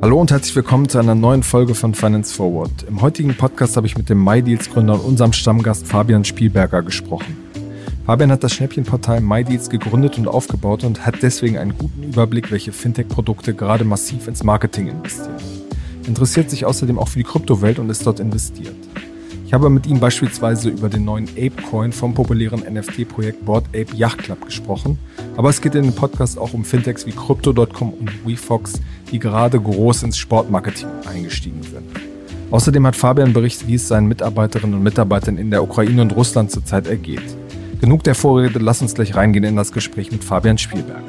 Hallo und herzlich willkommen zu einer neuen Folge von Finance Forward. Im heutigen Podcast habe ich mit dem MyDeals Gründer und unserem Stammgast Fabian Spielberger gesprochen. Fabian hat das Schnäppchenportal MyDeals gegründet und aufgebaut und hat deswegen einen guten Überblick, welche Fintech-Produkte gerade massiv ins Marketing investieren. Interessiert sich außerdem auch für die Kryptowelt und ist dort investiert. Ich habe mit ihm beispielsweise über den neuen Ape-Coin vom populären NFT-Projekt Board Ape Yacht Club gesprochen. Aber es geht in dem Podcast auch um Fintechs wie Crypto.com und WeFox, die gerade groß ins Sportmarketing eingestiegen sind. Außerdem hat Fabian berichtet, wie es seinen Mitarbeiterinnen und Mitarbeitern in der Ukraine und Russland zurzeit ergeht. Genug der Vorrede, lass uns gleich reingehen in das Gespräch mit Fabian Spielberg.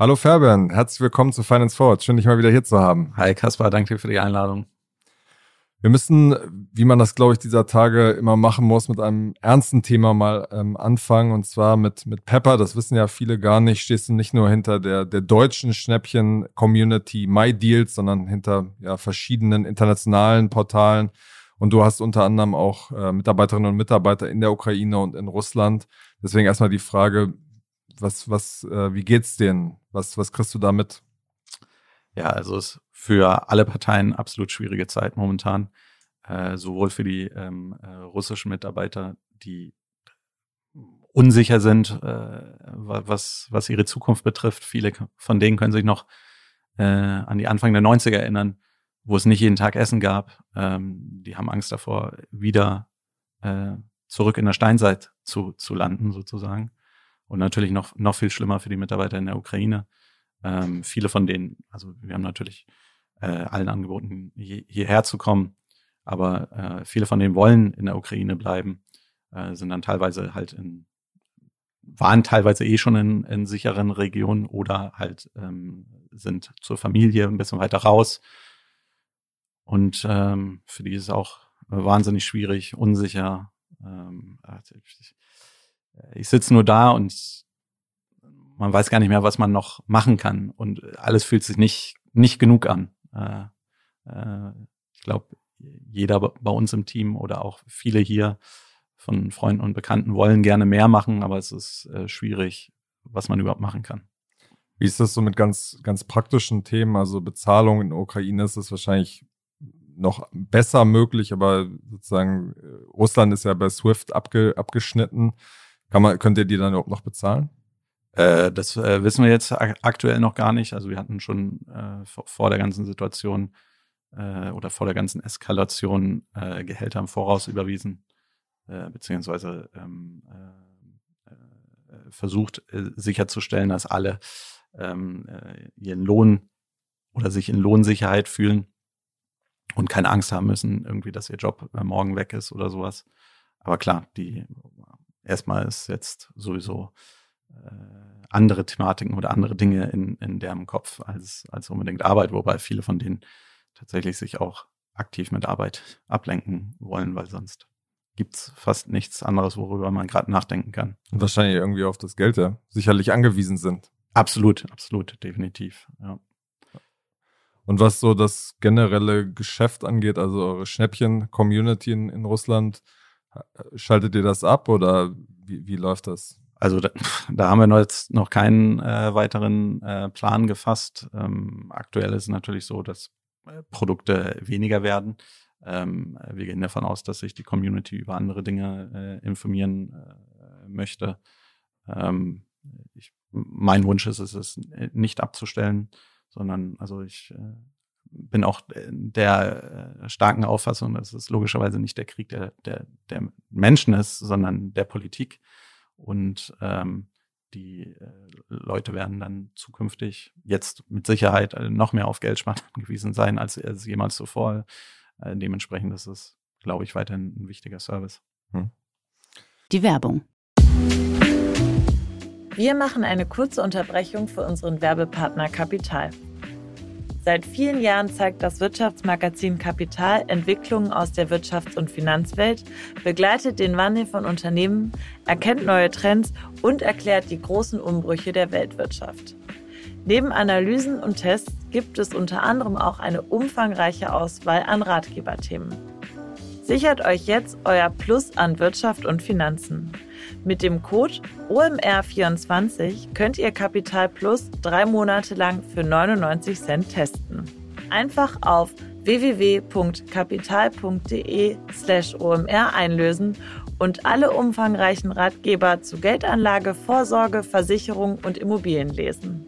Hallo Fabian, herzlich willkommen zu Finance Forward. Schön, dich mal wieder hier zu haben. Hi Kaspar, danke für die Einladung. Wir müssen, wie man das, glaube ich, dieser Tage immer machen muss, mit einem ernsten Thema mal ähm, anfangen. Und zwar mit, mit Pepper. Das wissen ja viele gar nicht. Stehst du nicht nur hinter der, der deutschen Schnäppchen-Community MyDeals, sondern hinter ja, verschiedenen internationalen Portalen. Und du hast unter anderem auch äh, Mitarbeiterinnen und Mitarbeiter in der Ukraine und in Russland. Deswegen erstmal die Frage, was, was, äh, wie geht's denen? Was, was kriegst du da mit? Ja, also es ist für alle Parteien absolut schwierige Zeit momentan. Äh, sowohl für die ähm, äh, russischen Mitarbeiter, die unsicher sind, äh, was, was ihre Zukunft betrifft. Viele von denen können sich noch äh, an die Anfang der 90er erinnern, wo es nicht jeden Tag Essen gab. Ähm, die haben Angst davor, wieder äh, zurück in der Steinzeit zu, zu landen, sozusagen. Und natürlich noch, noch viel schlimmer für die Mitarbeiter in der Ukraine, ähm, viele von denen, also wir haben natürlich äh, allen angeboten, hier, hierher zu kommen, aber äh, viele von denen wollen in der Ukraine bleiben, äh, sind dann teilweise halt in, waren teilweise eh schon in, in sicheren Regionen oder halt ähm, sind zur Familie ein bisschen weiter raus. Und ähm, für die ist es auch wahnsinnig schwierig, unsicher. Ähm, ich, ich sitze nur da und man weiß gar nicht mehr, was man noch machen kann und alles fühlt sich nicht, nicht genug an. Äh, äh, ich glaube, jeder bei uns im Team oder auch viele hier von Freunden und Bekannten wollen gerne mehr machen, aber es ist äh, schwierig, was man überhaupt machen kann. Wie ist das so mit ganz, ganz praktischen Themen? Also Bezahlung in der Ukraine ist es wahrscheinlich noch besser möglich, aber sozusagen äh, Russland ist ja bei SWIFT abge, abgeschnitten. Kann man, könnt ihr die dann überhaupt noch bezahlen? Äh, das äh, wissen wir jetzt aktuell noch gar nicht. Also wir hatten schon äh, vor, der ganzen Situation äh, oder vor der ganzen Eskalation äh, Gehälter im Voraus überwiesen, äh, beziehungsweise ähm, versucht sicherzustellen, dass alle ähm, ihren Lohn oder sich in Lohnsicherheit fühlen und keine Angst haben müssen, irgendwie, dass ihr Job morgen weg ist oder sowas. Aber klar, die erstmal ist jetzt sowieso andere Thematiken oder andere Dinge in, in deren Kopf als, als unbedingt Arbeit, wobei viele von denen tatsächlich sich auch aktiv mit Arbeit ablenken wollen, weil sonst gibt's fast nichts anderes, worüber man gerade nachdenken kann. Und wahrscheinlich irgendwie auf das Geld ja sicherlich angewiesen sind. Absolut, absolut, definitiv. Ja. Und was so das generelle Geschäft angeht, also eure Schnäppchen-Community in, in Russland, schaltet ihr das ab oder wie, wie läuft das? Also da, da haben wir jetzt noch keinen äh, weiteren äh, Plan gefasst. Ähm, aktuell ist es natürlich so, dass äh, Produkte weniger werden. Ähm, wir gehen davon aus, dass sich die Community über andere Dinge äh, informieren äh, möchte. Ähm, ich, mein Wunsch ist es, es nicht abzustellen, sondern also ich bin auch der starken Auffassung, dass es logischerweise nicht der Krieg der, der, der Menschen ist, sondern der Politik. Und ähm, die äh, Leute werden dann zukünftig jetzt mit Sicherheit äh, noch mehr auf Geldsparen angewiesen sein, als, als jemals zuvor. Äh, dementsprechend ist es, glaube ich, weiterhin ein wichtiger Service. Hm. Die Werbung. Wir machen eine kurze Unterbrechung für unseren Werbepartner Kapital. Seit vielen Jahren zeigt das Wirtschaftsmagazin Kapital Entwicklungen aus der Wirtschafts- und Finanzwelt, begleitet den Wandel von Unternehmen, erkennt neue Trends und erklärt die großen Umbrüche der Weltwirtschaft. Neben Analysen und Tests gibt es unter anderem auch eine umfangreiche Auswahl an Ratgeberthemen. Sichert euch jetzt euer Plus an Wirtschaft und Finanzen. Mit dem Code OMR24 könnt ihr Kapital Plus drei Monate lang für 99 Cent testen. Einfach auf www.kapital.de slash OMR einlösen und alle umfangreichen Ratgeber zu Geldanlage, Vorsorge, Versicherung und Immobilien lesen.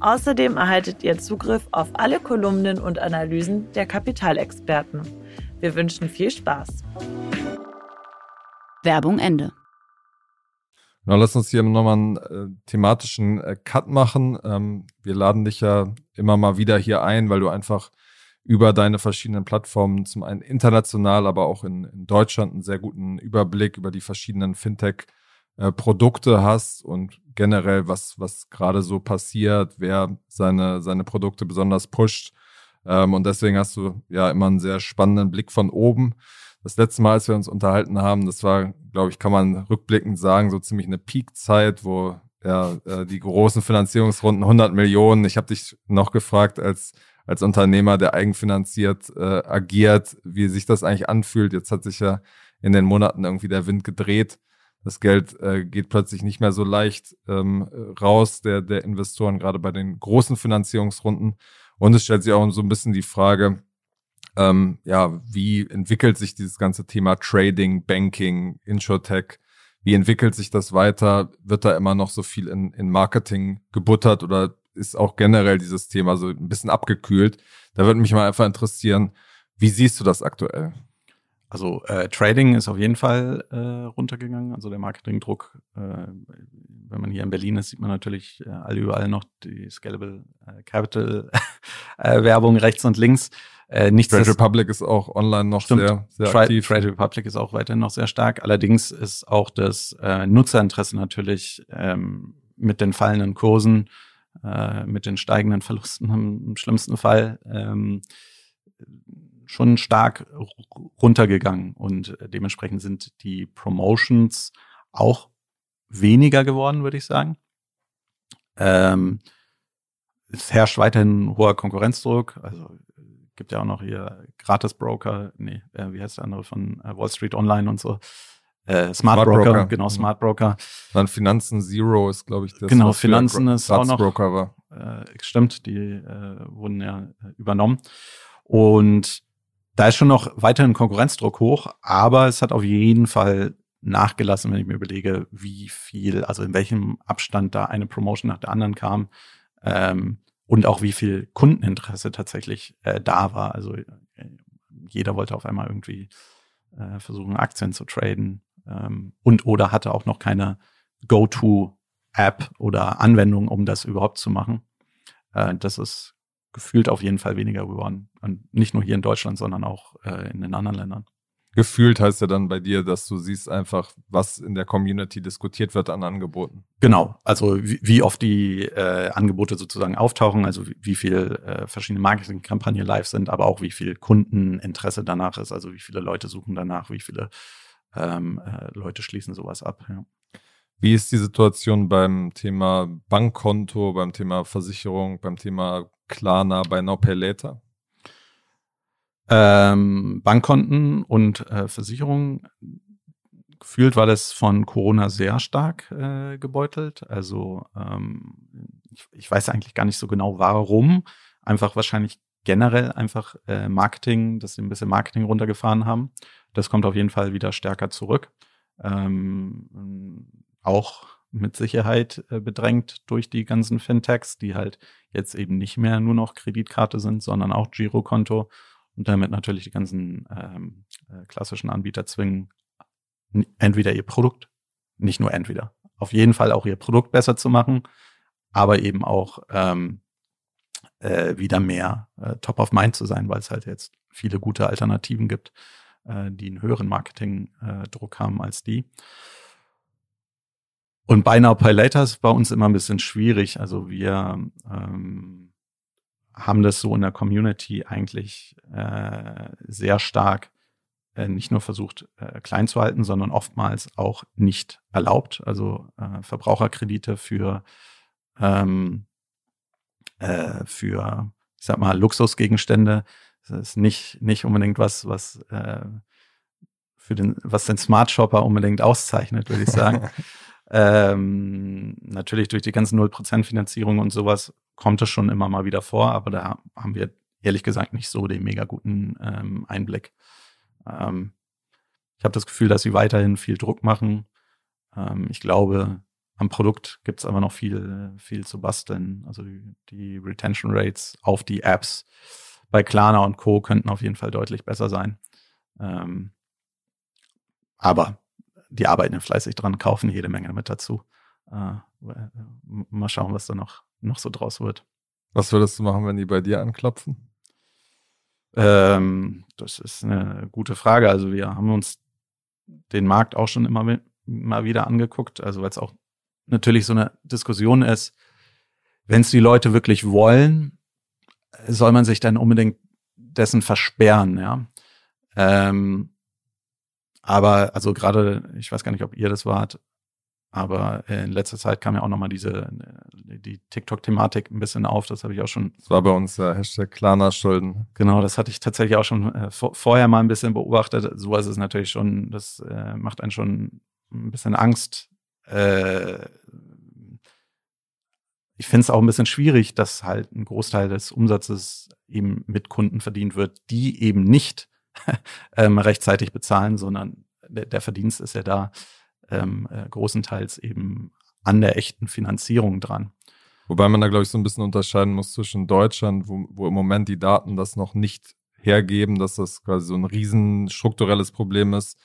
Außerdem erhaltet ihr Zugriff auf alle Kolumnen und Analysen der Kapitalexperten. Wir wünschen viel Spaß. Werbung Ende. Na, lass uns hier nochmal einen äh, thematischen äh, Cut machen. Ähm, wir laden dich ja immer mal wieder hier ein, weil du einfach über deine verschiedenen Plattformen zum einen international, aber auch in, in Deutschland einen sehr guten Überblick über die verschiedenen Fintech-Produkte äh, hast und generell, was, was gerade so passiert, wer seine, seine Produkte besonders pusht. Ähm, und deswegen hast du ja immer einen sehr spannenden Blick von oben. Das letzte Mal, als wir uns unterhalten haben, das war, glaube ich, kann man rückblickend sagen, so ziemlich eine Peak-Zeit, wo ja äh, die großen Finanzierungsrunden 100 Millionen. Ich habe dich noch gefragt als als Unternehmer, der eigenfinanziert äh, agiert, wie sich das eigentlich anfühlt. Jetzt hat sich ja in den Monaten irgendwie der Wind gedreht. Das Geld äh, geht plötzlich nicht mehr so leicht ähm, raus, der, der Investoren, gerade bei den großen Finanzierungsrunden. Und es stellt sich auch so ein bisschen die Frage, ähm, ja, wie entwickelt sich dieses ganze Thema Trading, Banking, Insurtech? Wie entwickelt sich das weiter? Wird da immer noch so viel in, in Marketing gebuttert oder ist auch generell dieses Thema so ein bisschen abgekühlt. Da würde mich mal einfach interessieren, wie siehst du das aktuell? Also äh, Trading ist auf jeden Fall äh, runtergegangen. Also der Marketingdruck, äh, wenn man hier in Berlin ist, sieht man natürlich äh, all überall noch die Scalable äh, Capital äh, Werbung rechts und links. Äh, nichts Trade Republic ist auch online noch stimmt, sehr, sehr Trade, aktiv. Trade Republic ist auch weiterhin noch sehr stark. Allerdings ist auch das äh, Nutzerinteresse natürlich ähm, mit den fallenden Kursen äh, mit den steigenden Verlusten im, im schlimmsten Fall ähm, schon stark runtergegangen und dementsprechend sind die Promotions auch weniger geworden, würde ich sagen. Ähm, es herrscht weiterhin hoher Konkurrenzdruck. Also gibt ja auch noch hier Gratis-Broker, nee, äh, wie heißt der andere von äh, Wall Street Online und so. Äh, Smart, Smart Broker, Broker, genau, mhm. Smart Broker. Dann Finanzen Zero ist, glaube ich, das. Genau, Finanzen ist auch noch. Broker war. Äh, stimmt, die äh, wurden ja äh, übernommen. Und da ist schon noch weiterhin Konkurrenzdruck hoch, aber es hat auf jeden Fall nachgelassen, wenn ich mir überlege, wie viel, also in welchem Abstand da eine Promotion nach der anderen kam ähm, und auch wie viel Kundeninteresse tatsächlich äh, da war. Also äh, jeder wollte auf einmal irgendwie äh, versuchen, Aktien zu traden ähm, und oder hatte auch noch keine Go-To-App oder Anwendung, um das überhaupt zu machen. Äh, das ist gefühlt auf jeden Fall weniger geworden. Und nicht nur hier in Deutschland, sondern auch äh, in den anderen Ländern. Gefühlt heißt ja dann bei dir, dass du siehst einfach, was in der Community diskutiert wird an Angeboten. Genau, also wie, wie oft die äh, Angebote sozusagen auftauchen, also wie, wie viel äh, verschiedene Marketingkampagnen live sind, aber auch wie viel Kundeninteresse danach ist, also wie viele Leute suchen danach, wie viele ähm, äh, Leute schließen sowas ab. Ja. Wie ist die Situation beim Thema Bankkonto, beim Thema Versicherung, beim Thema Klarna bei Now Pay Later? Ähm, Bankkonten und äh, Versicherungen gefühlt war das von Corona sehr stark äh, gebeutelt. Also ähm, ich, ich, weiß eigentlich gar nicht so genau, warum. Einfach wahrscheinlich generell einfach äh, Marketing, dass sie ein bisschen Marketing runtergefahren haben. Das kommt auf jeden Fall wieder stärker zurück. Ähm, auch mit Sicherheit äh, bedrängt durch die ganzen Fintechs, die halt jetzt eben nicht mehr nur noch Kreditkarte sind, sondern auch Girokonto und damit natürlich die ganzen ähm, äh, klassischen Anbieter zwingen, entweder ihr Produkt, nicht nur entweder, auf jeden Fall auch ihr Produkt besser zu machen, aber eben auch ähm, äh, wieder mehr äh, top of mind zu sein, weil es halt jetzt viele gute Alternativen gibt, äh, die einen höheren Marketingdruck haben als die. Und Buy Now Pay Later ist bei uns immer ein bisschen schwierig. Also wir ähm, haben das so in der Community eigentlich äh, sehr stark äh, nicht nur versucht äh, klein zu halten, sondern oftmals auch nicht erlaubt. Also äh, Verbraucherkredite für ähm, äh, für ich sag mal Luxusgegenstände. Das ist nicht nicht unbedingt was was für den, was den Smart Shopper unbedingt auszeichnet, würde ich sagen. ähm, natürlich durch die ganzen 0% Finanzierung und sowas kommt es schon immer mal wieder vor, aber da haben wir ehrlich gesagt nicht so den mega guten ähm, Einblick. Ähm, ich habe das Gefühl, dass sie weiterhin viel Druck machen. Ähm, ich glaube, am Produkt gibt es aber noch viel, viel zu basteln. Also die, die, Retention Rates auf die Apps bei Klarna und Co. könnten auf jeden Fall deutlich besser sein. Ähm, aber die arbeiten fleißig dran, kaufen jede Menge mit dazu. Äh, mal schauen, was da noch, noch so draus wird. Was würdest du machen, wenn die bei dir anklopfen? Ähm, das ist eine gute Frage. Also wir haben uns den Markt auch schon immer, immer wieder angeguckt, also weil es auch natürlich so eine Diskussion ist, wenn es die Leute wirklich wollen, soll man sich dann unbedingt dessen versperren, ja. Ähm, aber also gerade, ich weiß gar nicht, ob ihr das wart, aber in letzter Zeit kam ja auch nochmal diese, die TikTok-Thematik ein bisschen auf. Das habe ich auch schon. Das war bei uns der Hashtag Klarna-Schulden. Genau, das hatte ich tatsächlich auch schon äh, vorher mal ein bisschen beobachtet. So ist es natürlich schon, das äh, macht einen schon ein bisschen Angst, äh, ich finde es auch ein bisschen schwierig, dass halt ein Großteil des Umsatzes eben mit Kunden verdient wird, die eben nicht ähm, rechtzeitig bezahlen, sondern der, der, Verdienst ist ja da ähm, äh, großenteils eben an der echten Finanzierung dran. Wobei man da, glaube ich, so ein bisschen unterscheiden muss zwischen Deutschland, wo, wo im Moment die Daten das noch nicht hergeben, dass das quasi so ein riesen strukturelles Problem ist,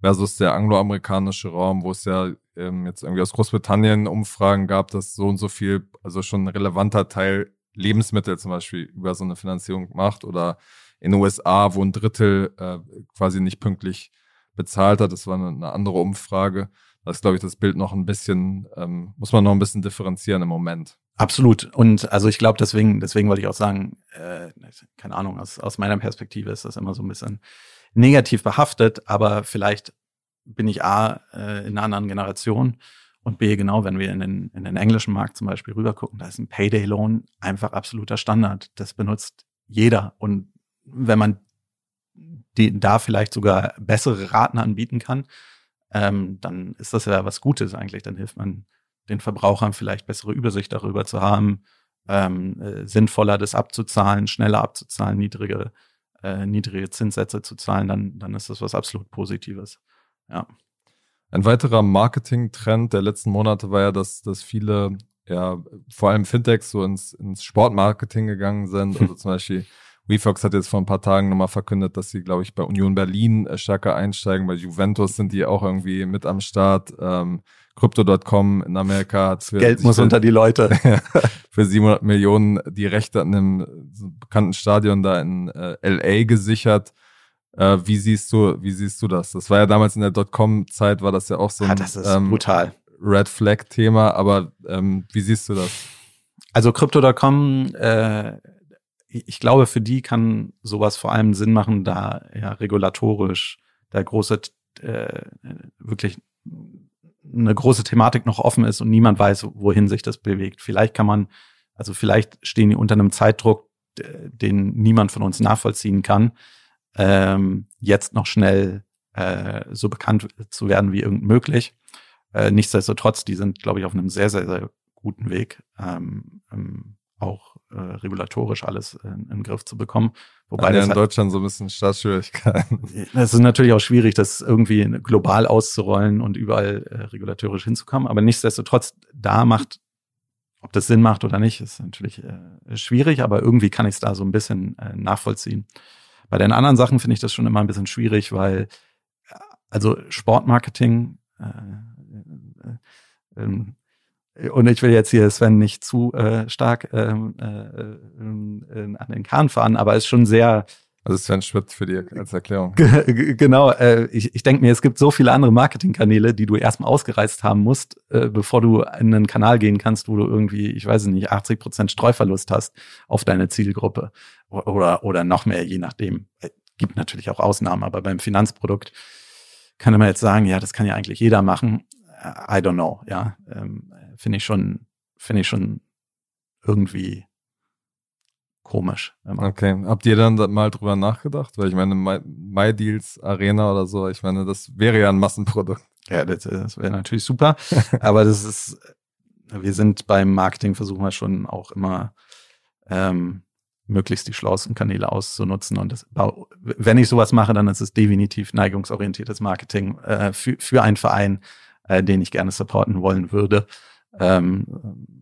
versus der angloamerikanische Raum, wo es ja ähm, jetzt irgendwie aus Großbritannien Umfragen gab, dass so und so viel, also schon ein relevanter Teil Lebensmittel zum Beispiel über so eine Finanzierung macht oder in den USA, wo ein Drittel äh, quasi nicht pünktlich bezahlt hat. Das war eine, andere Umfrage. Das ist, glaube ich, das Bild noch ein bisschen, ähm, muss man noch ein bisschen differenzieren im Moment. Absolut. Und also ich glaube, deswegen, deswegen wollte ich auch sagen, äh, keine Ahnung, aus, aus meiner Perspektive ist das immer so ein bisschen negativ behaftet, aber vielleicht bin ich A, äh, in einer anderen Generation und B, genau, wenn wir in den, in den englischen Markt zum Beispiel rüber gucken, da ist ein Payday-Loan einfach absoluter Standard. Das benutzt jeder. Und wenn man die, da vielleicht sogar bessere Raten anbieten kann, ähm, dann ist das ja was Gutes eigentlich. Dann hilft man den Verbrauchern vielleicht bessere Übersicht darüber zu haben, ähm, äh, sinnvoller das abzuzahlen, schneller abzuzahlen, niedrige äh, niedrige Zinssätze zu zahlen, dann, dann ist das was absolut Positives. Ja. Ein weiterer Marketing-Trend der letzten Monate war ja, dass, dass viele, ja, vor allem Fintechs so ins, ins Sportmarketing gegangen sind. Also zum Beispiel WeFox hat jetzt vor ein paar Tagen nochmal verkündet, dass sie, glaube ich, bei Union Berlin äh, stärker einsteigen. Bei Juventus sind die auch irgendwie mit am Start. Ähm, Crypto.com in Amerika hat für Geld muss für, unter die Leute für 700 Millionen die Rechte an einem bekannten Stadion da in äh, LA gesichert. Äh, wie siehst du, wie siehst du das? Das war ja damals in der Dotcom-Zeit, war das ja auch so ein ah, ähm, brutal. Red Flag-Thema, aber ähm, wie siehst du das? Also Crypto.com, äh, ich glaube, für die kann sowas vor allem Sinn machen, da ja regulatorisch der große, äh, wirklich eine große Thematik noch offen ist und niemand weiß, wohin sich das bewegt. Vielleicht kann man, also vielleicht stehen die unter einem Zeitdruck, den niemand von uns nachvollziehen kann, ähm, jetzt noch schnell äh, so bekannt zu werden wie irgend möglich. Äh, nichtsdestotrotz, die sind, glaube ich, auf einem sehr, sehr, sehr guten Weg, ähm, ähm, auch äh, regulatorisch alles in, in, den Griff zu bekommen. Wobei ja, in halt, Deutschland so ein bisschen Staatsschwierigkeiten. Es ist natürlich auch schwierig, das irgendwie global auszurollen und überall äh, regulatorisch hinzukommen. Aber nichtsdestotrotz, da macht, ob das Sinn macht oder nicht, ist natürlich äh, schwierig, aber irgendwie kann ich es da so ein bisschen äh, nachvollziehen. Bei den anderen Sachen finde ich das schon immer ein bisschen schwierig, weil also Sportmarketing äh, äh, ähm, und ich will jetzt hier Sven nicht zu äh, stark ähm, äh, äh, an den Kahn fahren, aber es ist schon sehr. Also Sven Schmidt für die als Erklärung. genau, äh, ich, ich denke mir, es gibt so viele andere Marketingkanäle, die du erstmal ausgereizt haben musst, äh, bevor du in einen Kanal gehen kannst, wo du irgendwie, ich weiß nicht, 80 Prozent Streuverlust hast auf deine Zielgruppe oder, oder noch mehr, je nachdem. Äh, gibt natürlich auch Ausnahmen, aber beim Finanzprodukt kann man jetzt sagen, ja, das kann ja eigentlich jeder machen. I don't know, ja. Ähm, finde ich schon, finde ich schon irgendwie komisch. Immer. Okay. Habt ihr dann mal drüber nachgedacht? Weil ich meine, MyDeals Arena oder so, ich meine, das wäre ja ein Massenprodukt. Ja, das, das wäre natürlich super. aber das ist, wir sind beim Marketing versuchen wir schon auch immer ähm, möglichst die schlauesten Kanäle auszunutzen. Und das, wenn ich sowas mache, dann ist es definitiv neigungsorientiertes Marketing äh, für, für einen Verein, äh, den ich gerne supporten wollen würde. Ähm,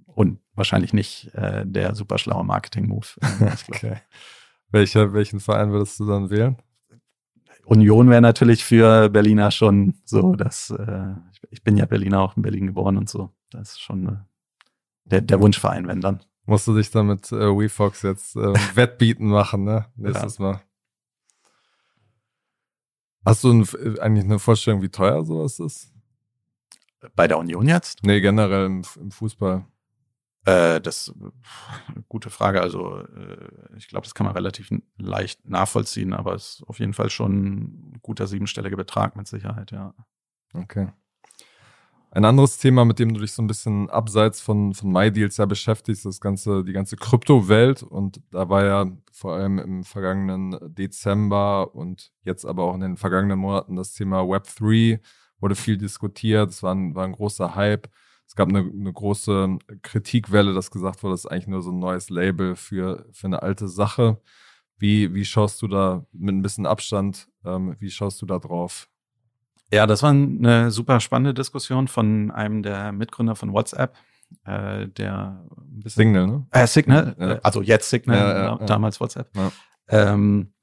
und wahrscheinlich nicht äh, der super schlaue Marketing-Move. okay. Welcher, welchen Verein würdest du dann wählen? Union wäre natürlich für Berliner schon so, dass äh, ich bin ja Berliner auch in Berlin geboren und so. Das ist schon äh, der, der Wunschverein, wenn dann. Musst du dich dann mit äh, WeFox jetzt äh, Wettbieten machen, ne? Nächstes ja. Mal. Hast du ein, eigentlich eine Vorstellung, wie teuer sowas ist? Bei der Union jetzt? Nee, generell im, im Fußball. Äh, das gute Frage. Also äh, ich glaube, das kann man relativ leicht nachvollziehen, aber es ist auf jeden Fall schon ein guter siebenstelliger Betrag mit Sicherheit, ja. Okay. Ein anderes Thema, mit dem du dich so ein bisschen abseits von, von MyDeals ja beschäftigst, das ganze, die ganze Kryptowelt. Und da war ja vor allem im vergangenen Dezember und jetzt aber auch in den vergangenen Monaten das Thema Web3 wurde viel diskutiert. Es war ein, war ein großer Hype. Es gab eine, eine große Kritikwelle, dass gesagt wurde, das ist eigentlich nur so ein neues Label für, für eine alte Sache. Wie, wie schaust du da mit ein bisschen Abstand, ähm, wie schaust du da drauf? Ja, das war eine super spannende Diskussion von einem der Mitgründer von WhatsApp, äh, der ein bisschen, Signal, ne? Äh, Signal, ja. also jetzt Signal, ja, ja, damals WhatsApp. Ähm,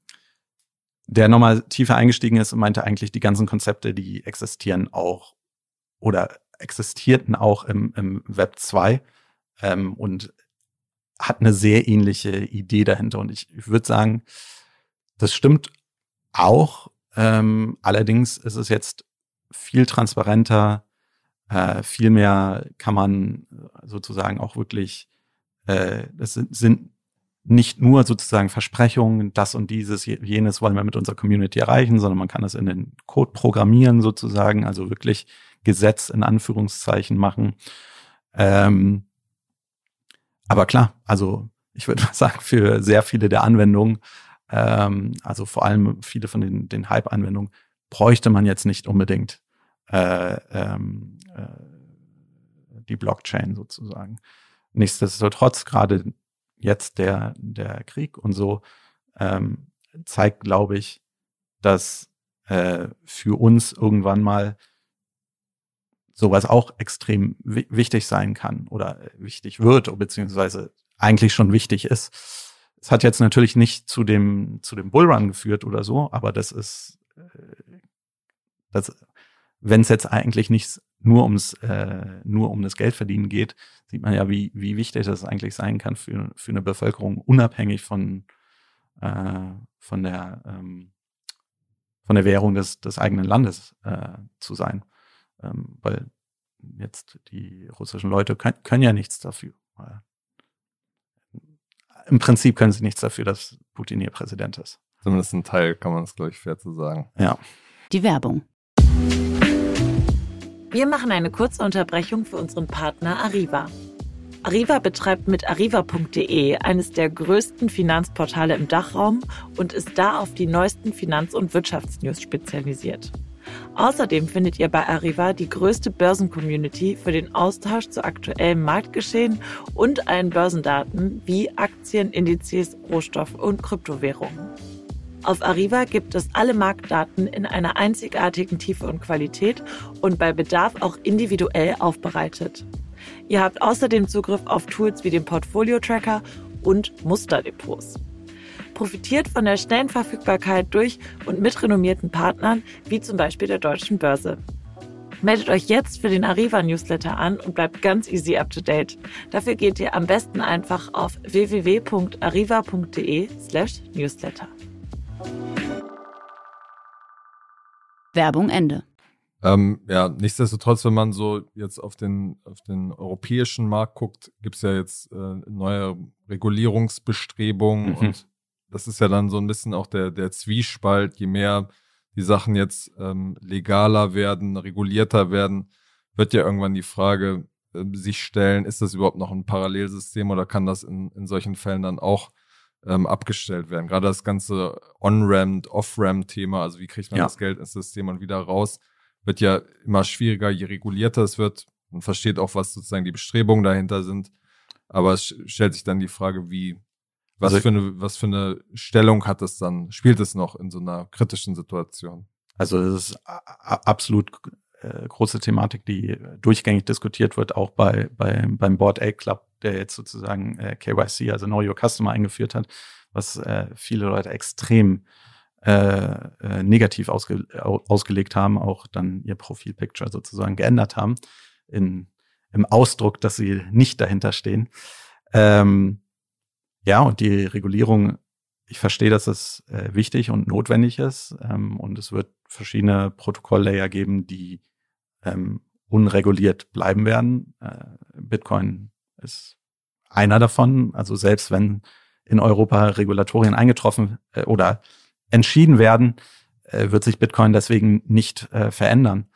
der nochmal tiefer eingestiegen ist und meinte eigentlich, die ganzen Konzepte, die existieren auch oder existierten auch im, im Web 2 ähm, und hat eine sehr ähnliche Idee dahinter. Und ich, ich würde sagen, das stimmt auch. Ähm, allerdings ist es jetzt viel transparenter, äh, viel mehr kann man sozusagen auch wirklich, äh, das sind, sind nicht nur sozusagen Versprechungen, das und dieses, jenes wollen wir mit unserer Community erreichen, sondern man kann das in den Code programmieren sozusagen, also wirklich Gesetz in Anführungszeichen machen. Ähm, aber klar, also ich würde mal sagen, für sehr viele der Anwendungen, ähm, also vor allem viele von den, den Hype-Anwendungen, bräuchte man jetzt nicht unbedingt äh, ähm, äh, die Blockchain sozusagen. Nichtsdestotrotz, gerade jetzt der, der Krieg und so, ähm, zeigt, glaube ich, dass äh, für uns irgendwann mal sowas auch extrem wichtig sein kann oder wichtig wird, beziehungsweise eigentlich schon wichtig ist. Es hat jetzt natürlich nicht zu dem, zu dem Bullrun geführt oder so, aber das ist, äh, das, wenn es jetzt eigentlich nicht nur ums, äh, nur um das Geldverdienen geht, sieht man ja, wie, wie wichtig das eigentlich sein kann für, für eine Bevölkerung, unabhängig von, äh, von der, ähm, von der Währung des, des eigenen Landes äh, zu sein. Ähm, weil jetzt die russischen Leute können, können ja nichts dafür. Im Prinzip können sie nichts dafür, dass Putin ihr Präsident ist. Zumindest ein Teil kann man es, glaube ich, fair zu sagen. Ja. Die Werbung. Wir machen eine kurze Unterbrechung für unseren Partner Arriva. Arriva betreibt mit arriva.de eines der größten Finanzportale im Dachraum und ist da auf die neuesten Finanz- und Wirtschaftsnews spezialisiert. Außerdem findet ihr bei Arriva die größte Börsencommunity für den Austausch zu aktuellem Marktgeschehen und allen Börsendaten wie Aktien, Indizes, Rohstoff- und Kryptowährungen. Auf Arriva gibt es alle Marktdaten in einer einzigartigen Tiefe und Qualität und bei Bedarf auch individuell aufbereitet. Ihr habt außerdem Zugriff auf Tools wie den Portfolio Tracker und Musterdepots. Profitiert von der schnellen Verfügbarkeit durch und mit renommierten Partnern wie zum Beispiel der Deutschen Börse. Meldet euch jetzt für den Arriva Newsletter an und bleibt ganz easy up to date. Dafür geht ihr am besten einfach auf www.arriva.de/newsletter. Werbung Ende. Ähm, ja, nichtsdestotrotz, wenn man so jetzt auf den, auf den europäischen Markt guckt, gibt es ja jetzt äh, neue Regulierungsbestrebungen mhm. und das ist ja dann so ein bisschen auch der, der Zwiespalt, je mehr die Sachen jetzt ähm, legaler werden, regulierter werden, wird ja irgendwann die Frage äh, sich stellen, ist das überhaupt noch ein Parallelsystem oder kann das in, in solchen Fällen dann auch ähm, abgestellt werden. Gerade das ganze On-Ramp, Off-Ramp-Thema, also wie kriegt man Ja. das Geld ins System und wieder raus, wird ja immer schwieriger, je regulierter es wird. Man versteht auch, was sozusagen die Bestrebungen dahinter sind. Aber es stellt sich dann die Frage, wie, was, Also- für eine, was für eine Stellung hat es dann, spielt es noch in so einer kritischen Situation? Also das ist absolut äh, große Thematik, die durchgängig diskutiert wird, auch bei, bei beim Board A Club, der jetzt sozusagen äh, KYC, also Know Your Customer, eingeführt hat, was äh, viele Leute extrem äh, äh, negativ ausge, au- ausgelegt haben, auch dann ihr Profilpicture sozusagen geändert haben in, im Ausdruck, dass sie nicht dahinter stehen. Ähm, ja, und die Regulierung ich verstehe, dass es äh, wichtig und notwendig ist ähm, und es wird verschiedene Protokolllayer geben, die ähm, unreguliert bleiben werden. Äh, Bitcoin ist einer davon. Also selbst wenn in Europa Regulatorien eingetroffen äh, oder entschieden werden, äh, wird sich Bitcoin deswegen nicht äh, verändern.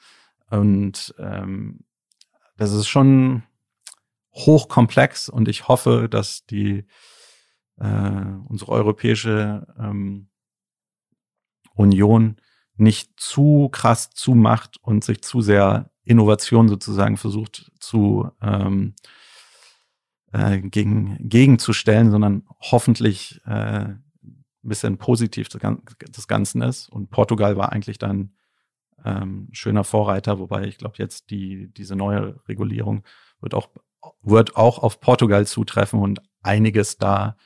Und ähm, das ist schon hochkomplex und ich hoffe, dass die äh, unsere europäische ähm, Union nicht zu krass zumacht und sich zu sehr Innovation sozusagen versucht zu ähm, äh, gegen, gegenzustellen, sondern hoffentlich äh, ein bisschen positiv des Gan- Ganzen ist. Und Portugal war eigentlich dann ähm, schöner Vorreiter, wobei ich glaube, jetzt die, diese neue Regulierung wird auch, wird auch auf Portugal zutreffen und einiges da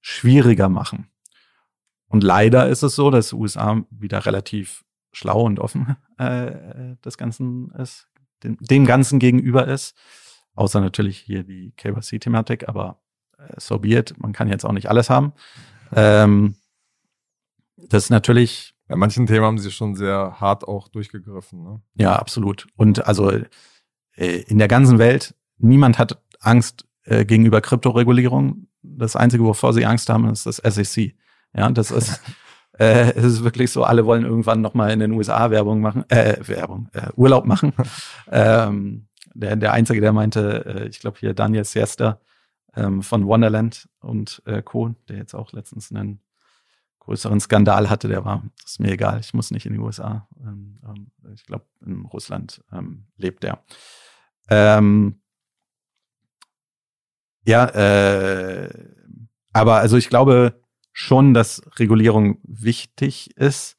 schwieriger machen. Und leider ist es so, dass USA wieder relativ schlau und offen äh, des Ganzen ist, dem, dem Ganzen gegenüber ist. Außer natürlich hier die KYC-Thematik, aber äh, so be it. Man kann jetzt auch nicht alles haben. Ähm, das ist natürlich Bei manchen Themen haben sie schon sehr hart auch durchgegriffen. Ne? Ja, absolut. Und also äh, in der ganzen Welt, niemand hat Angst äh, gegenüber Kryptoregulierung. Das Einzige, wovor sie Angst haben, ist das SEC. Ja, das ist, äh, es ist wirklich so, alle wollen irgendwann nochmal in den USA Werbung machen, äh, Werbung, äh, Urlaub machen. ähm, der, der Einzige, der meinte, äh, ich glaube hier Daniel Siesta ähm, von Wonderland und äh, Co., der jetzt auch letztens einen größeren Skandal hatte, der war, ist mir egal, ich muss nicht in die USA. Ähm, ähm, ich glaube, in Russland ähm, lebt er. Ähm, ja, äh, aber also ich glaube schon, dass Regulierung wichtig ist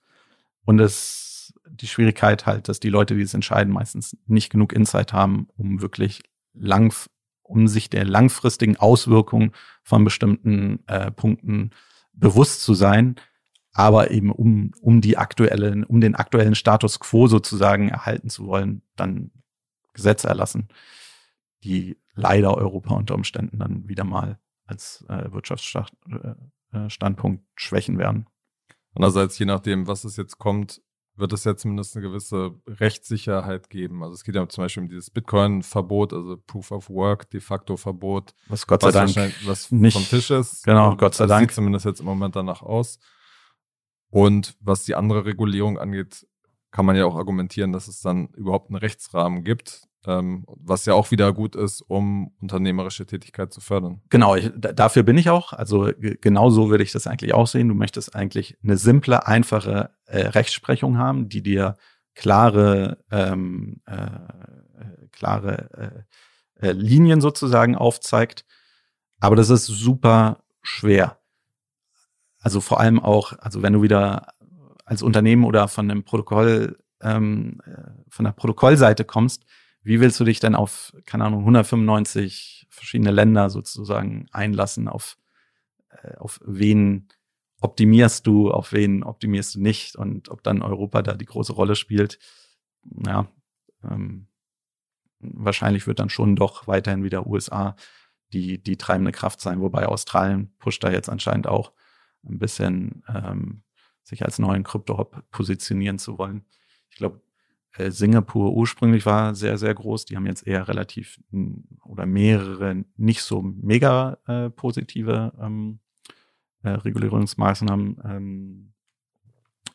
und es die Schwierigkeit halt, dass die Leute, die es entscheiden, meistens nicht genug Insight haben, um wirklich lang, um sich der langfristigen Auswirkungen von bestimmten äh, Punkten bewusst zu sein, aber eben um, um die aktuellen, um den aktuellen Status quo sozusagen erhalten zu wollen, dann Gesetze erlassen, die leider Europa unter Umständen dann wieder mal als äh, Wirtschaftsstandpunkt schwächen werden. Andererseits, je nachdem, was es jetzt kommt, wird es ja zumindest eine gewisse Rechtssicherheit geben. Also es geht ja zum Beispiel um dieses Bitcoin-Verbot, also Proof of Work, de facto Verbot, Was Gott sei was, Dank was nicht- vom Tisch ist. genau, Gott sei das Dank. Sieht zumindest jetzt im Moment danach aus. Und was die andere Regulierung angeht, kann man ja auch argumentieren, dass es dann überhaupt einen Rechtsrahmen gibt, ähm, was ja auch wieder gut ist, um unternehmerische Tätigkeit zu fördern. Genau, ich, da- dafür bin ich auch. Also genau so würde ich das eigentlich auch sehen. Du möchtest eigentlich eine simple, einfache äh, Rechtsprechung haben, die dir klare, ähm, äh, äh, klare äh, äh, Linien sozusagen aufzeigt. Aber das ist super schwer. Also vor allem auch, also wenn du wieder als Unternehmen oder von einem Protokoll, ähm, äh, von der Protokollseite kommst, wie willst du dich denn auf, keine Ahnung, 195 verschiedene Länder sozusagen einlassen? Auf, äh, auf wen optimierst du, auf wen optimierst du nicht? Und ob dann Europa da die große Rolle spielt, ja, ähm, wahrscheinlich wird dann schon doch weiterhin wieder USA die, die treibende Kraft sein, wobei Australien pusht da jetzt anscheinend auch ein bisschen ähm, sich als neuen Krypto-Hub positionieren zu wollen. Ich glaube, Singapur ursprünglich war sehr, sehr groß. Die haben jetzt eher relativ oder mehrere nicht so mega äh, positive ähm, äh, Regulierungsmaßnahmen ähm,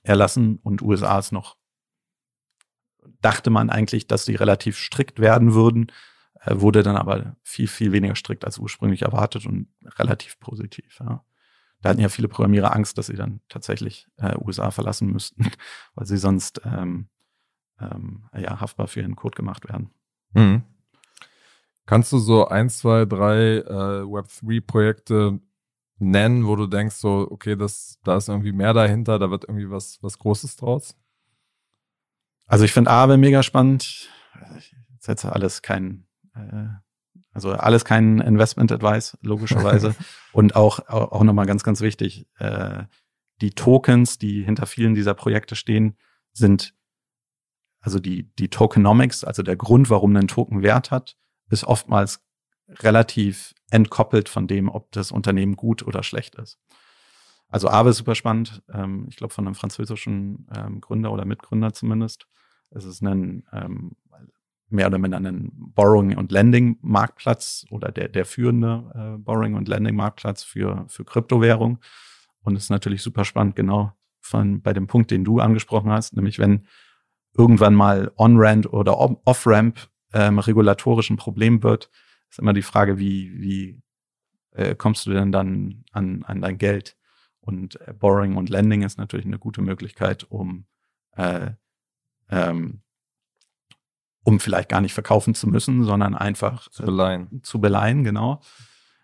erlassen und USA ist noch, dachte man eigentlich, dass die relativ strikt werden würden, äh, wurde dann aber viel, viel weniger strikt als ursprünglich erwartet und relativ positiv. Ja. da hatten ja viele Programmierer Angst, dass sie dann tatsächlich äh, USA verlassen müssten, weil sie sonst ähm, ähm, ja, haftbar für ihren Code gemacht werden. Mhm. Kannst du so ein, zwei, drei äh, Web3-Projekte nennen, wo du denkst, so, okay, das, da ist irgendwie mehr dahinter, da wird irgendwie was, was Großes draus? Also ich finde Aave mega spannend. Ich setze alles kein, äh, also alles kein Investment Advice, logischerweise. Und auch, auch, auch nochmal ganz, ganz wichtig, äh, die Tokens, die hinter vielen dieser Projekte stehen, sind also die, die Tokenomics, also der Grund, warum ein Token Wert hat, ist oftmals relativ entkoppelt von dem, ob das Unternehmen gut oder schlecht ist. Also Aave ist super spannend. Ähm, ich glaube, von einem französischen ähm, Gründer oder Mitgründer zumindest. Es ist ein ähm, mehr oder minder ein Borrowing- und Lending-Marktplatz oder der, der führende äh, Borrowing- und Lending-Marktplatz für, für Kryptowährung. Und es ist natürlich super spannend, genau von bei dem Punkt, den du angesprochen hast, nämlich wenn irgendwann mal On-Ramp oder Off-Ramp ähm, regulatorisch ein Problem wird, ist immer die Frage, wie, wie äh, kommst du denn dann an, an dein Geld? Und äh, Borrowing und Lending ist natürlich eine gute Möglichkeit, um, äh, ähm, um vielleicht gar nicht verkaufen zu müssen, sondern einfach zu beleihen. Äh, zu beleihen, genau.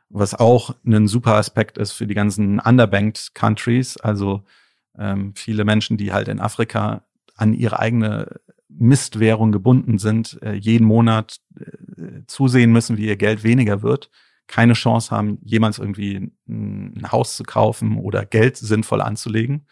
Was auch ein super Aspekt ist für die ganzen underbanked Countries, also ähm, viele Menschen, die halt in Afrika an ihre eigene Mistwährung gebunden sind, äh, jeden Monat äh, zusehen müssen, wie ihr Geld weniger wird, keine Chance haben, jemals irgendwie ein Haus zu kaufen oder Geld sinnvoll anzulegen,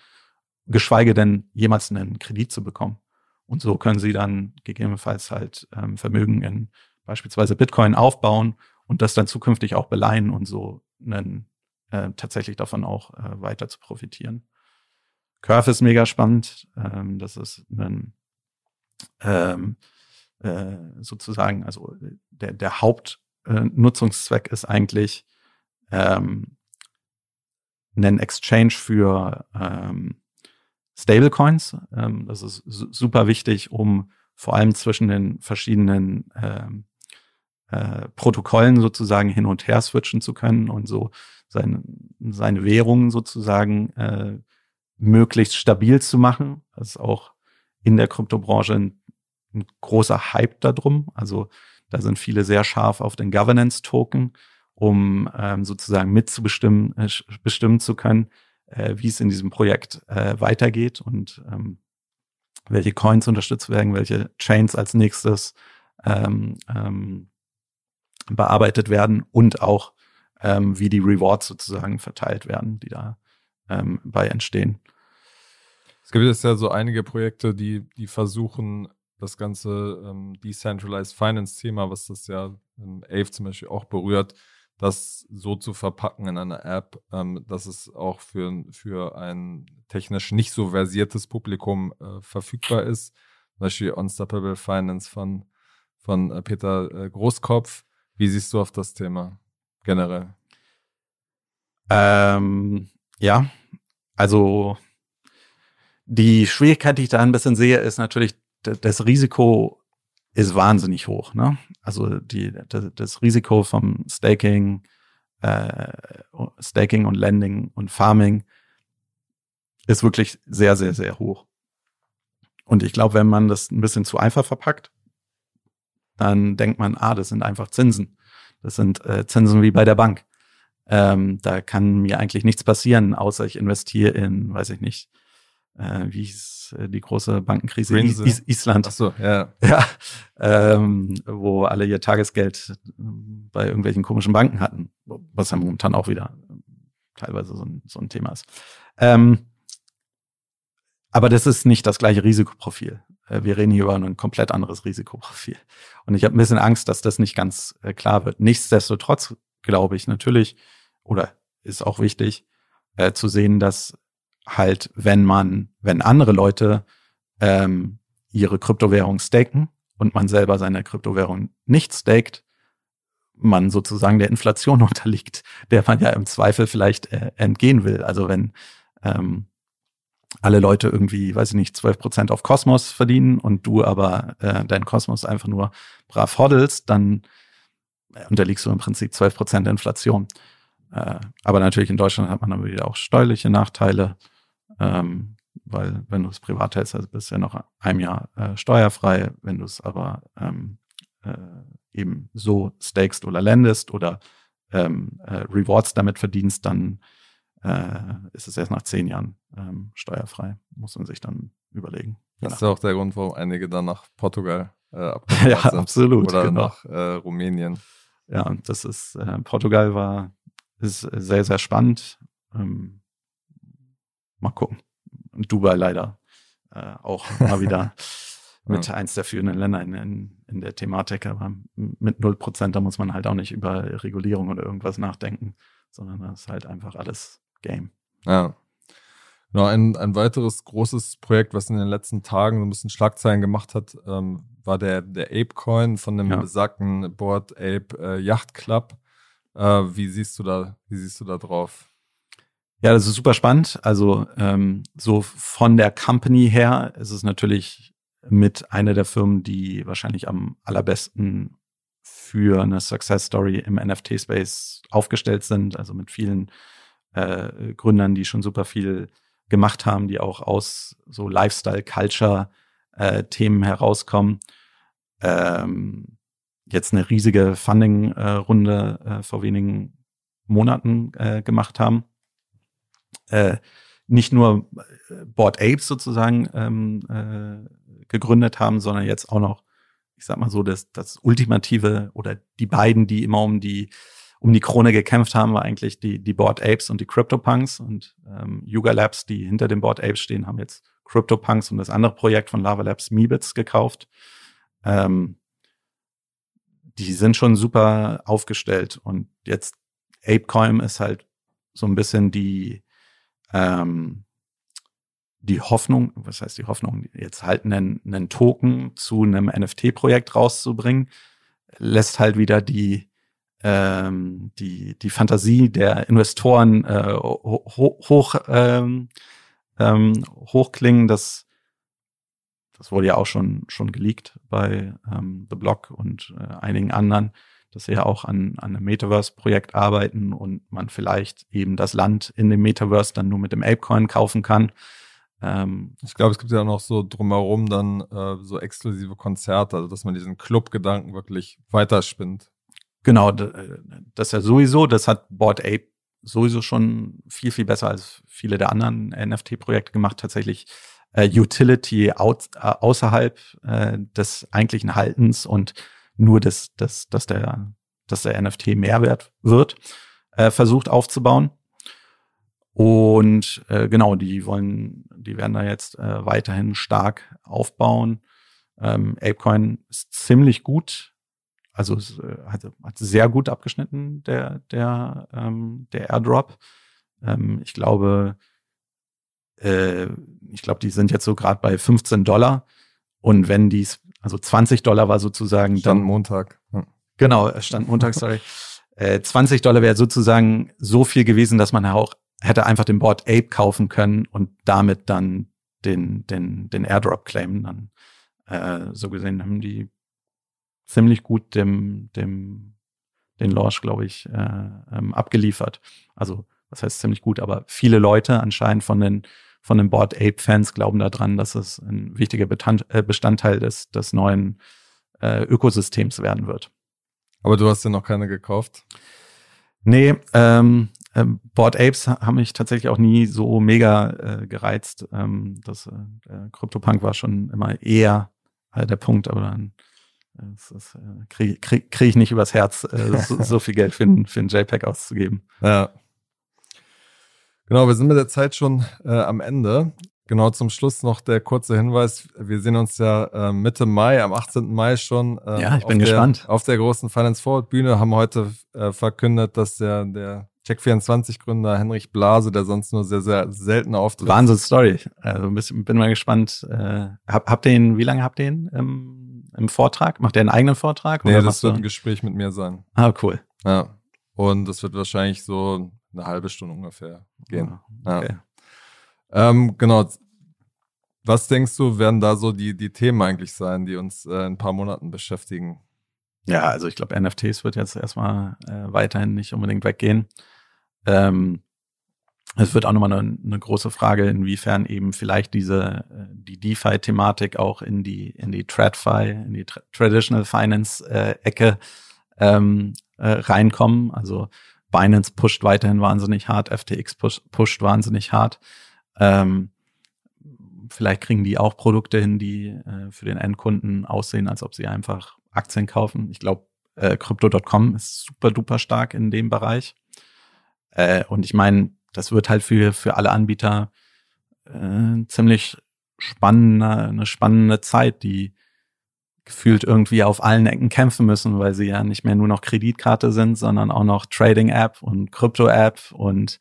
geschweige denn jemals einen Kredit zu bekommen. Und so können sie dann gegebenenfalls halt ähm, Vermögen in beispielsweise Bitcoin aufbauen und das dann zukünftig auch beleihen und so einen, äh, tatsächlich davon auch äh, weiter zu profitieren. Curve ist mega spannend. Ähm, das ist ein ähm, äh, sozusagen, also der, der Hauptnutzungszweck äh, ist eigentlich ähm, einen Exchange für ähm, Stablecoins. Ähm, das ist super wichtig, um vor allem zwischen den verschiedenen ähm, äh, Protokollen sozusagen hin und her switchen zu können und so seine, seine Währungen sozusagen äh, möglichst stabil zu machen. Das ist auch in der Kryptobranche ein, ein großer Hype darum. Also da sind viele sehr scharf auf den Governance-Token, um ähm, sozusagen mitzubestimmen äh, bestimmen zu können, äh, wie es in diesem Projekt äh, weitergeht und ähm, welche Coins unterstützt werden, welche Chains als nächstes ähm, ähm, bearbeitet werden und auch ähm, wie die Rewards sozusagen verteilt werden, die da ähm, bei entstehen. Es gibt jetzt ja so einige Projekte, die, die versuchen, das ganze ähm, Decentralized Finance-Thema, was das ja im AVE zum Beispiel auch berührt, das so zu verpacken in einer App, ähm, dass es auch für, für ein technisch nicht so versiertes Publikum äh, verfügbar ist. Zum Beispiel Unstoppable Finance von, von äh, Peter äh, Großkopf. Wie siehst du auf das Thema generell? Ähm, ja, also die Schwierigkeit, die ich da ein bisschen sehe, ist natürlich, das Risiko ist wahnsinnig hoch. Ne? Also die, das, das Risiko vom Staking, äh, Staking und Lending und Farming ist wirklich sehr, sehr, sehr hoch. Und ich glaube, wenn man das ein bisschen zu einfach verpackt, dann denkt man, ah, das sind einfach Zinsen. Das sind äh, Zinsen wie bei der Bank. Ähm, da kann mir eigentlich nichts passieren, außer ich investiere in, weiß ich nicht, äh, wie hieß äh, die große Bankenkrise in Is Island. Ach so, ja. Ja, ähm, wo alle ihr Tagesgeld äh, bei irgendwelchen komischen Banken hatten, was ja momentan auch wieder teilweise so ein, so ein Thema ist. Ähm, aber das ist nicht das gleiche Risikoprofil. Äh, wir reden hier über ein komplett anderes Risikoprofil. Und ich habe ein bisschen Angst, dass das nicht ganz äh, klar wird. Nichtsdestotrotz glaube ich natürlich, oder ist auch wichtig, äh, zu sehen, dass halt, wenn man, wenn andere Leute ähm, ihre Kryptowährung staken und man selber seine Kryptowährung nicht staked, man sozusagen der Inflation unterliegt, der man ja im Zweifel vielleicht äh, entgehen will. Also wenn ähm, alle Leute irgendwie, weiß ich nicht, 12 Prozent auf Kosmos verdienen und du aber äh, deinen Kosmos einfach nur brav hoddelst, dann unterliegst du im Prinzip 12 Prozent Inflation. äh, aber natürlich in Deutschland hat man dann wieder auch steuerliche Nachteile, ähm, weil wenn du es privat hältst, also bist du ja noch ein Jahr äh, steuerfrei. Wenn du es aber ähm, äh, eben so stakest oder landest oder ähm, äh, Rewards damit verdienst, dann äh, ist es erst nach zehn Jahren ähm, steuerfrei. Muss man sich dann überlegen. Das ist ja auch der Grund, warum einige dann nach Portugal äh, ja, sind. absolut. Oder genau. nach äh, Rumänien. Ja, und das ist, äh, Portugal war, ist sehr, sehr spannend. Ähm, mal gucken. Und Dubai leider äh, auch mal wieder mit ja. eins der führenden Länder in, in, in der Thematik, aber mit null Prozent, da muss man halt auch nicht über Regulierung oder irgendwas nachdenken, sondern das ist halt einfach alles Game. Ja. Genau, ein, ein weiteres großes Projekt, was in den letzten Tagen so ein bisschen Schlagzeilen gemacht hat, ähm, war der, der Ape-Coin von dem ja. besagten Board Ape äh, Yacht Club. Äh, wie siehst du da, wie siehst du da drauf? Ja, das ist super spannend. Also ähm, so von der Company her ist es natürlich mit einer der Firmen, die wahrscheinlich am allerbesten für eine Success Story im NFT-Space aufgestellt sind. Also mit vielen äh, Gründern, die schon super viel gemacht haben, die auch aus so Lifestyle, Culture äh, herauskommen. Ähm, jetzt eine riesige Funding-Runde äh, vor wenigen Monaten äh, gemacht haben. Äh, nicht nur äh, Board Apes sozusagen ähm, äh, gegründet haben, sondern jetzt auch noch, ich sag mal so, das, das Ultimative oder die beiden, die immer um die um die Krone gekämpft haben, war eigentlich die, die Board Apes und die CryptoPunks und ähm, Yuga Labs, die hinter den Board Apes stehen, haben jetzt CryptoPunks und das andere Projekt von Lava Labs Meebits gekauft. Ähm, die sind schon super aufgestellt und jetzt ApeCoin ist halt so ein bisschen die ähm, die Hoffnung, was heißt die Hoffnung, jetzt halt einen, einen Token zu einem NFT-Projekt rauszubringen, lässt halt wieder die ähm, die, die Fantasie der Investoren äh, ho hoch, ähm, ähm, hochklingen. Das, das wurde ja auch schon, schon geleakt bei ähm, The Block und äh, einigen anderen, dass sie ja auch an, an einem Metaverse-Projekt arbeiten und man vielleicht eben das Land in dem Metaverse dann nur mit dem Apecoin kaufen kann. Ähm, ich glaube, es gibt ja noch so drumherum dann äh, so exklusive Konzerte, also dass man diesen Club-Gedanken wirklich weiterspinnt. Genau, äh, das ist ja sowieso, das hat Board Ape sowieso schon viel, viel besser als viele der anderen NFT-Projekte gemacht, tatsächlich äh, Utility out, äh, außerhalb äh, des eigentlichen Haltens und nur das, das, dass der, dass der NFT Mehrwert wird, äh, versucht aufzubauen. Und äh, genau, die wollen, die werden da jetzt äh, weiterhin stark aufbauen. Ähm, Apecoin ist ziemlich gut also es äh, hat, hat sehr gut abgeschnitten, der, der, ähm, der Airdrop. Ähm, ich glaube, äh, ich glaube, die sind jetzt so gerade bei 15 Dollar. Und wenn dies, also 20 Dollar war sozusagen stand dann Montag. Ja. Genau, stand Montag, sorry. Äh, 20 Dollar wäre sozusagen so viel gewesen, dass man auch hätte einfach den Board Ape kaufen können und damit dann den, den, den Airdrop claimen. Dann äh, so gesehen haben die ziemlich gut dem, dem, den Launch, glaube ich, äh, ähm, abgeliefert. Also, das heißt ziemlich gut, aber viele Leute anscheinend von den, von den Board Ape-Fans glauben daran, dass es ein wichtiger äh, Bestandteil des, des neuen äh, Ökosystems werden wird. Aber du hast ja noch keine gekauft? Nee, ähm, äh, Board Apes haben mich tatsächlich auch nie so mega äh, gereizt. Ähm, das äh, CryptoPunk war schon immer eher äh, der Punkt, aber dann äh, kriege krieg, krieg ich nicht übers Herz, so, so, viel Geld für, für ein JPEG auszugeben. Ja. Genau, wir sind mit der Zeit schon äh, am Ende. Genau zum Schluss noch der kurze Hinweis. Wir sehen uns ja äh, Mitte Mai, am 18. Mai schon. Äh, ja, ich bin gespannt. auf der großen Finance Forward Bühne haben heute äh, verkündet, dass der, der Check24-Gründer Henrich Blase, der sonst nur sehr, sehr selten auftritt. Wahnsinn Story. Also ein bisschen, bin mal gespannt. Äh, hab, habt ihr ihn, wie lange habt ihr ihn im im Vortrag? Macht er einen eigenen Vortrag? Nee, das wird ein Gespräch mit mir sein. Ah, cool. Ja. Und das wird wahrscheinlich so eine halbe Stunde ungefähr gehen. Ah, okay. Ja. Ähm, genau. Was denkst du, werden da so die, die Themen eigentlich sein, die uns äh, in ein paar Monaten beschäftigen? Ja, also ich glaube, NFTs wird jetzt erstmal äh, weiterhin nicht unbedingt weggehen. Ähm, es wird auch nochmal eine, eine große Frage, inwiefern eben vielleicht diese äh, die DeFi-Thematik auch in die in die TradFi, in die Tra Traditional Finance-Ecke äh, ähm, äh, reinkommen. Also Binance pusht weiterhin wahnsinnig hart, FTX push, pusht wahnsinnig hart. Ähm, vielleicht kriegen die auch Produkte hin, die äh, für den Endkunden aussehen, als ob sie einfach Aktien kaufen. Ich glaube, äh, Crypto.com ist super duper stark in dem Bereich. Äh, und ich meine, das wird halt für, für alle Anbieter äh, ziemlich spannende, eine spannende Zeit, die gefühlt irgendwie auf allen Ecken kämpfen müssen, weil sie ja nicht mehr nur noch Kreditkarte sind, sondern auch noch Trading-App und Krypto-App und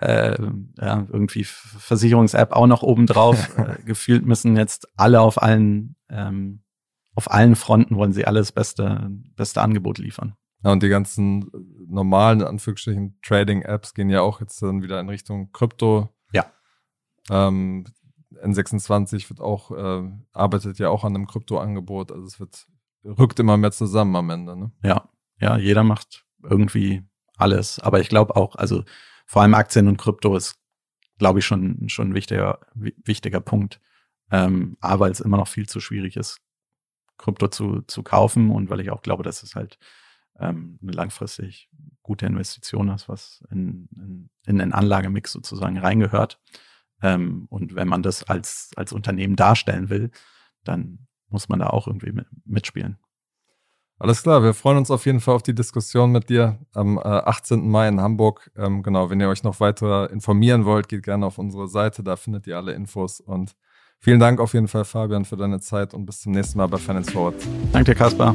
äh, ja, irgendwie Versicherungs-App auch noch obendrauf. äh, gefühlt müssen jetzt alle auf allen ähm, auf allen Fronten wollen sie alles beste beste Angebot liefern. Ja, und die ganzen normalen, in Anführungsstrichen, Trading-Apps gehen ja auch jetzt dann wieder in Richtung Krypto. Ja. Ähm, N26 wird auch, äh, arbeitet ja auch an einem Krypto-Angebot. Also es wird, rückt immer mehr zusammen am Ende, ne? Ja, ja, jeder macht irgendwie alles. Aber ich glaube auch, also vor allem Aktien und Krypto ist, glaube ich, schon, schon ein wichtiger, wichtiger Punkt. Ähm, A, weil es immer noch viel zu schwierig ist, Krypto zu, zu kaufen und weil ich auch glaube, dass es halt ähm, eine langfristig gute Investition ist, was in, in, in den Anlagemix sozusagen reingehört. Ähm, und wenn man das als, als Unternehmen darstellen will, dann muss man da auch irgendwie mitspielen. Alles klar, wir freuen uns auf jeden Fall auf die Diskussion mit dir am äh, 18. Mai in Hamburg. Ähm, genau, wenn ihr euch noch weiter informieren wollt, geht gerne auf unsere Seite, da findet ihr alle Infos. Und vielen Dank auf jeden Fall, Fabian, für deine Zeit und bis zum nächsten Mal bei Finance Forward. Danke dir, Kaspar.